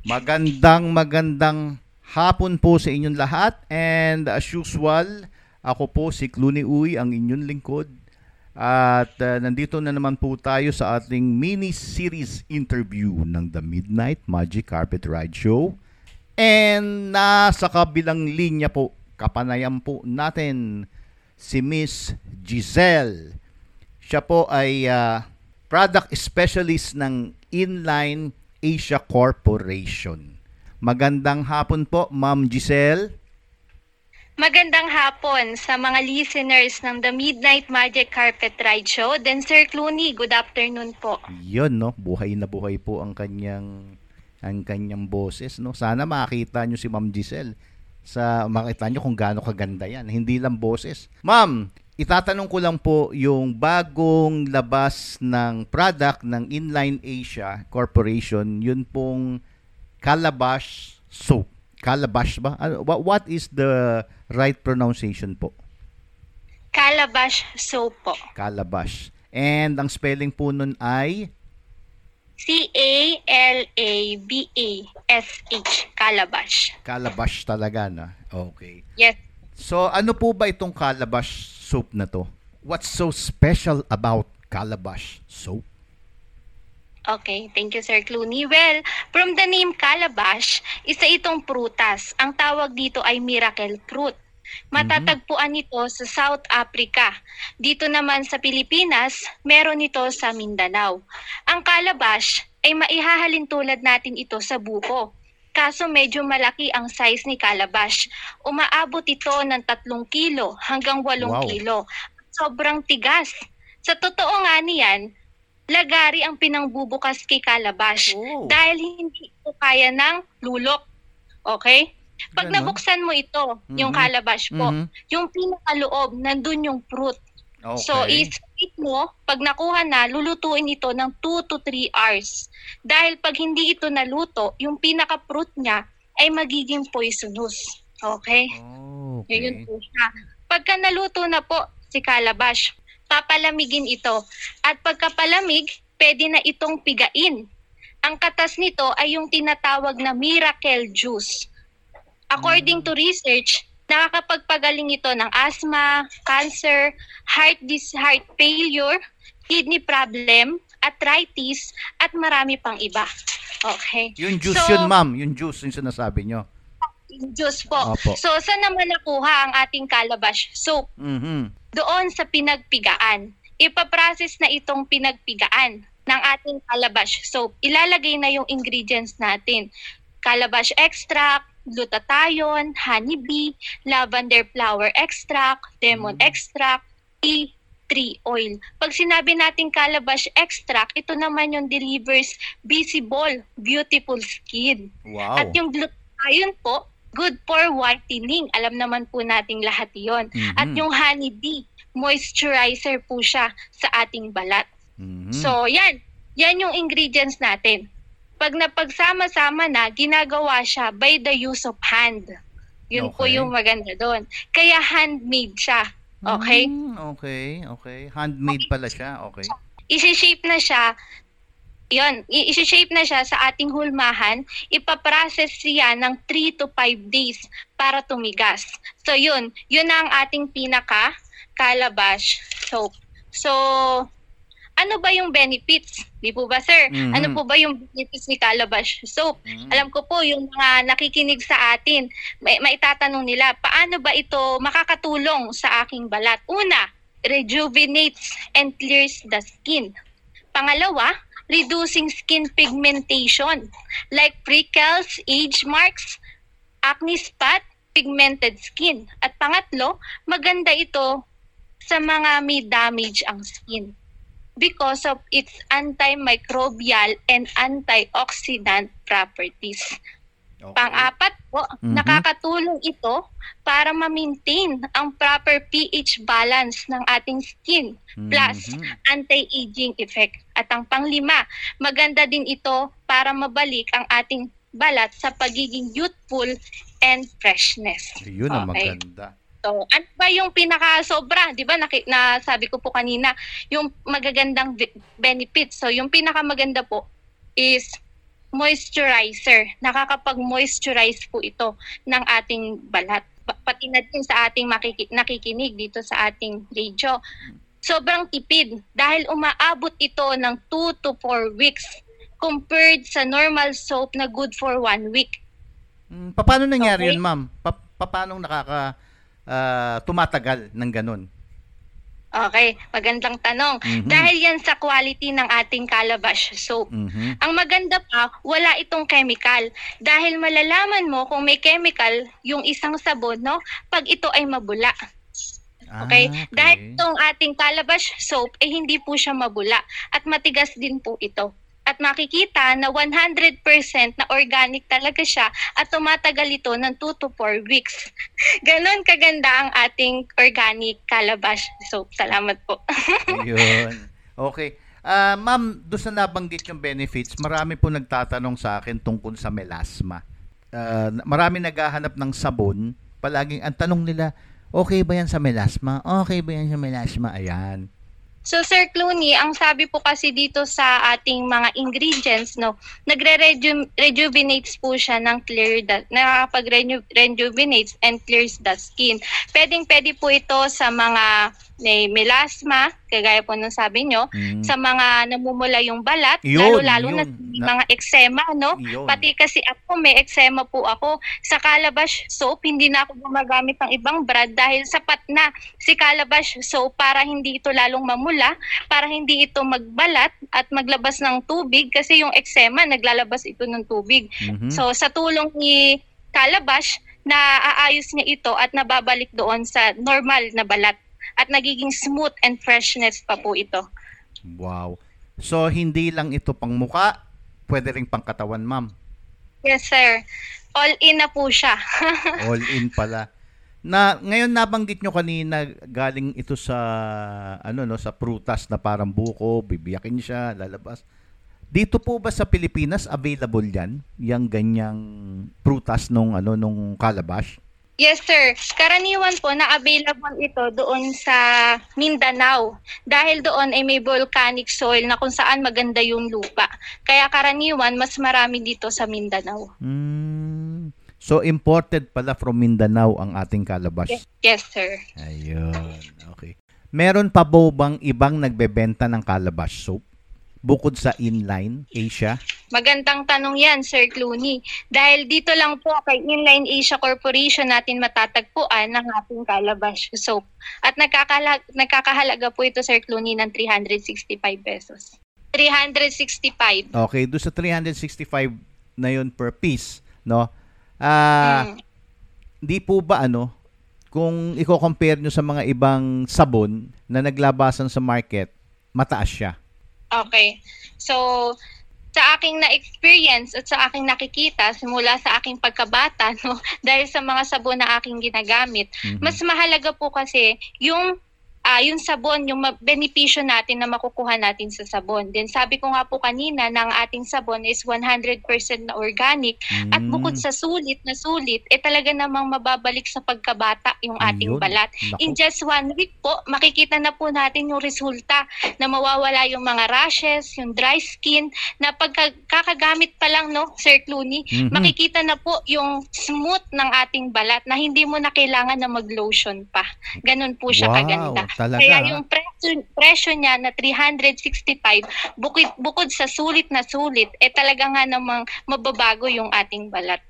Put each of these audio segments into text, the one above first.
Magandang magandang hapon po sa inyong lahat and as usual, ako po si Clooney Uy, ang inyong lingkod. At uh, nandito na naman po tayo sa ating mini-series interview ng The Midnight Magic Carpet Ride Show. And nasa kabilang linya po, kapanayan po natin si Miss Giselle. Siya po ay uh, product specialist ng Inline Asia Corporation. Magandang hapon po, Ma'am Giselle. Magandang hapon sa mga listeners ng The Midnight Magic Carpet Ride Show. Then Sir Clooney, good afternoon po. Yun, no? Buhay na buhay po ang kanyang ang kanyang boses, no? Sana makita nyo si Ma'am Giselle sa makita nyo kung gaano kaganda yan. Hindi lang boses. Ma'am, itatanong ko lang po yung bagong labas ng product ng Inline Asia Corporation, yun pong Calabash soap. Calabash ba? Ano, what is the right pronunciation po? Calabash soap po. Calabash. And ang spelling po nun ay? C-A-L-A-B-A-S-H. Calabash. Calabash talaga na. Okay. Yes. So ano po ba itong Calabash soap na to? What's so special about Calabash soap? Okay, thank you Sir Clooney. Well, from the name calabash, isa itong prutas. Ang tawag dito ay miracle fruit. Matatagpuan ito sa South Africa. Dito naman sa Pilipinas, meron ito sa Mindanao. Ang calabash ay maihahalin tulad natin ito sa buko. Kaso medyo malaki ang size ni calabash. Umaabot ito ng 3 kilo hanggang 8 Wow. kilo. Sobrang tigas. Sa totoo nga niyan, lagari ang pinangbubukas kay calabash Oh. dahil hindi ito kaya ng lulok. Okay? Pag Ganon. nabuksan mo ito, yung Mhm. calabash po, Mhm. yung pinakaloob, nandun yung fruit. Okay. So, i-split mo, pag nakuha na, lulutuin ito ng 2 to 3 hours. Dahil pag hindi ito naluto, yung pinaka-fruit niya ay magiging poisonous. Okay? Oh, Yun okay. po siya. Pagka naluto na po si calabash, papalamigin ito. At pagkapalamig, pwede na itong pigain. Ang katas nito ay yung tinatawag na miracle juice. According to research, nakakapagpagaling ito ng asthma, cancer, heart dis heart failure, kidney problem, arthritis, at marami pang iba. Okay. Yung juice So, yun, ma'am. Yung juice yung sinasabi nyo. Juice po. Opo. So, saan naman nakuha ang ating calabash soap? Mhm. doon sa pinagpigaan. Ipaprocess na itong pinagpigaan ng ating calabash soap. Ilalagay na yung ingredients natin. Calabash extract, glutathione, honeybee, lavender flower extract, lemon Mm. extract, tea tree oil. Pag sinabi natin calabash extract, ito naman yung delivers visible, beautiful skin. Wow. At yung glutathione po, good for whitening. Alam naman po nating lahat yon. Mhm. At yung honeybee, moisturizer po siya sa ating balat. Mhm. So, yan. Yan yung ingredients natin. Pag napagsama-sama na, ginagawa siya by the use of hand. Yun po Okay. yung maganda doon. Kaya handmade siya. Okay? Mm, okay, okay. Handmade pala siya. Okay. Isi-shape na siya yun, isi-shape na siya sa ating hulmahan, ipaprocess siya ng 3 to 5 days para tumigas. So yun, yun na ang ating pinaka calabash soap. So, ano ba yung benefits? Di po ba sir? Mhm. Ano po ba yung benefits ni calabash soap? Mhm. Alam ko po yung mga nakikinig sa atin, may, maitatanong nila, paano ba ito makakatulong sa aking balat? Una, rejuvenates and clears the skin. Pangalawa, reducing skin pigmentation like freckles, age marks, acne spot, pigmented skin. At pangatlo, maganda ito sa mga may damage ang skin because of its antimicrobial and antioxidant properties. Okay. Pang-apat po, Mhm. nakakatulong ito para ma-maintain ang proper pH balance ng ating skin plus Mhm. anti-aging effect. At ang panglima, maganda din ito para mabalik ang ating balat sa pagiging youthful and freshness. Yun ang Okay. maganda. So, ano ba yung pinaka sobra? 'Di ba? Na sabi ko po kanina, yung magagandang be- benefits. So, yung pinaka maganda po is moisturizer. Nakakapag-moisturize po ito ng ating balat. Pa- Pati na din sa ating makiki- nakikinig dito sa ating radio. Sobrang tipid dahil umaabot ito ng 2 to 4 weeks compared sa normal soap na good for 1 week. Mm, pa- paano nangyari Okay. yun, ma'am? Pa- paano nakaka ah, tumatagal ng ganun? Okay, magandang tanong. Mhm. Dahil yan sa quality ng ating calabash soap. Mhm. Ang maganda pa, wala itong chemical. Dahil malalaman mo kung may chemical yung isang sabon, no? Pag ito ay mabula. Okay? Ah, Dahil itong ating calabash soap, eh hindi po siya mabula. At matigas din po ito. At makikita na 100% na organic talaga siya at tumatagal ito ng 2 to 4 weeks. Ganon kaganda ang ating organic calabash soap. Salamat po. Ayun. Okay. Ah, ma'am, doon sa nabanggit yung benefits, marami po nagtatanong sa akin tungkol sa melasma. Ah, marami naghahanap ng sabon, palaging ang tanong nila, okay ba yan sa melasma? Okay ba yan sa melasma? Ayan. So Sir Clooney, ang sabi po kasi dito sa ating mga ingredients, no, nagre-rejuvenates po siya ng clear the nakakapag-rejuvenates and clears the skin. Pwedeng pwede po ito sa mga may melasma, kagaya po nung sabi nyo, Mm. sa mga namumula yung balat, lalo-lalo na Na- mga eczema, no? Yun. Pati kasi ako, may eczema po ako. Sa Calabash soap, hindi na ako gumagamit ng ibang brand dahil sapat na si Calabash soap para hindi ito lalong mamula, para hindi ito magbalat at maglabas ng tubig kasi yung eczema, naglalabas ito ng tubig. Mhm. So sa tulong ni Calabash, naaayos niya ito at nababalik doon sa normal na balat at nagiging smooth and freshness pa po ito. Wow. So, hindi lang ito pang muka, pwede rin pang katawan, ma'am. Yes, sir. All in na po siya. All in pala. Na ngayon nabanggit nyo kanina galing ito sa ano no sa prutas na parang buko, bibiyakin siya, lalabas. Dito po ba sa Pilipinas available 'yan, yang ganyang prutas nung ano nung calabash? Yes, sir. Karaniwan po na available ito doon sa Mindanao. Dahil doon ay may volcanic soil na kung saan maganda yung lupa. Kaya karaniwan, mas marami dito sa Mindanao. Hmm. So imported pala from Mindanao ang ating calabash. Yes, yes sir. Ayun. Okay. Meron pa po bang ibang nagbebenta ng calabash soap bukod sa inline Asia? Magandang tanong yan, Sir Clooney. Dahil dito lang po kay Inline Asia Corporation natin matatagpuan ng ating calabash soap. At nagkakala- nagkakahalaga po ito, Sir Clooney, ng 365 pesos. 365. Okay, do sa 365 na yun per piece, no? Ah, Mm. di po ba ano, kung i-compare nyo sa mga ibang sabon na naglabasan sa market, mataas siya. Okay. So, sa aking na-experience at sa aking nakikita simula sa aking pagkabata, no, dahil sa mga sabon na aking ginagamit, Mhm. mas mahalaga po kasi yung ah yung sabon, yung benepisyo natin na makukuha natin sa sabon. Then sabi ko nga po kanina na ang ating sabon is 100% na organic at Mm. bukod sa sulit na sulit, eh talaga namang mababalik sa pagkabata yung ating Ayun. balat. Naku. In just one week po, makikita na po natin yung resulta na mawawala yung mga rashes, yung dry skin, na pagkakagamit pa lang, no, Sir Clooney, Mhm. makikita na po yung smooth ng ating balat na hindi mo na kailangan na mag-lotion pa. Ganun po siya wow, kaganda. talaga. Kaya yung presyo, presyo niya na 365, bukod, bukod sa sulit na sulit, eh talaga nga namang mababago yung ating balat.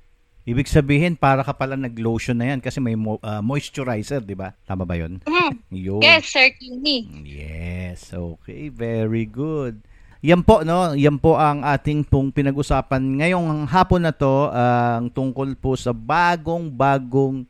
Ibig sabihin, para ka pala nag-lotion na yan kasi may mo- ah, moisturizer, di ba? Tama ba yun? Mm, Yun. yes, Sir Clooney. Yes, okay, very good. Yan po, no? Yan po ang ating pong pinag-usapan ngayong hapon na to, ang tungkol po sa bagong-bagong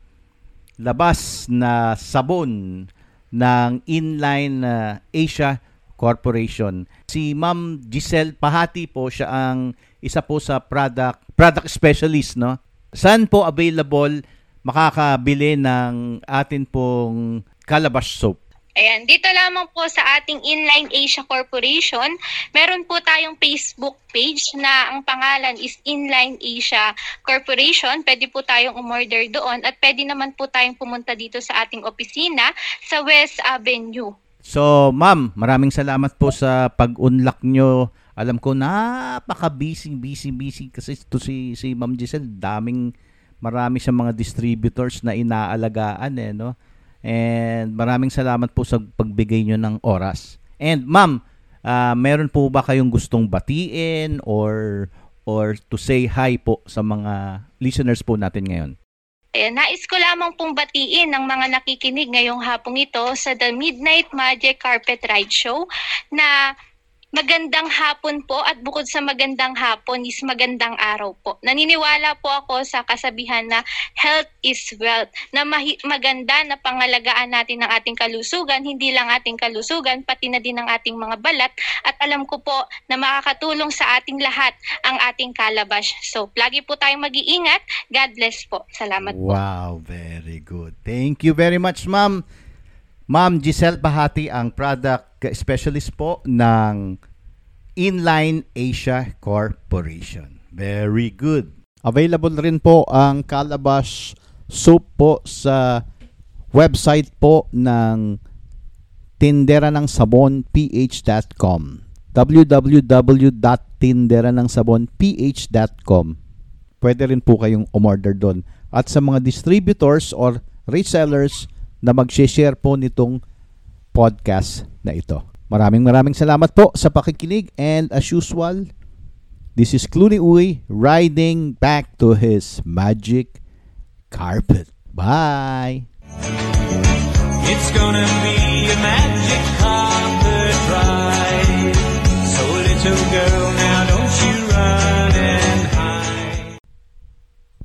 labas na sabon ng Inline ah, Asia Corporation. Si Ma'am Giselle Pahati po, siya ang isa po sa product product specialist, no? Saan po available makakabili ng atin pong calabash soap? Ayan, dito lamang po sa ating Inline Asia Corporation, meron po tayong Facebook page na ang pangalan is Inline Asia Corporation. Pwede po tayong umorder doon at pwede naman po tayong pumunta dito sa ating opisina sa West Avenue. So, ma'am, maraming salamat po sa pag-unlock nyo Alam ko napaka-busy, busy, busy kasi to si si Ma'am Giselle, daming marami sa mga distributors na inaalagaan eh, no? And maraming salamat po sa pagbigay nyo ng oras. And ma'am, uh, meron po ba kayong gustong batiin or or to say hi po sa mga listeners po natin ngayon? Eh, nais ko lamang pong batiin ng mga nakikinig ngayong hapong ito sa The Midnight Magic Carpet Ride Show na Magandang hapon po at bukod sa magandang hapon is magandang araw po. Naniniwala po ako sa kasabihan na health is wealth, na maganda na pangalagaan natin ng ating kalusugan, hindi lang ating kalusugan, pati na din ang ating mga balat. At alam ko po na makakatulong sa ating lahat ang ating kalabash. So, lagi po tayong mag-iingat. God bless po. Salamat po. Wow, very good. Thank you very much, ma'am. Ma'am Giselle Bahati ang product specialist po ng Inline Asia Corporation. Very good. Available rin po ang Calabash soup po sa website po ng tindera ng sabon ph.com www.tinderanangsabonph.com Pwede rin po kayong umorder doon. At sa mga distributors or resellers na mag-share po nitong podcast na ito. Maraming maraming salamat po sa pakikinig and as usual, this is Clooney Uy riding back to his magic carpet. Bye! It's gonna be a magic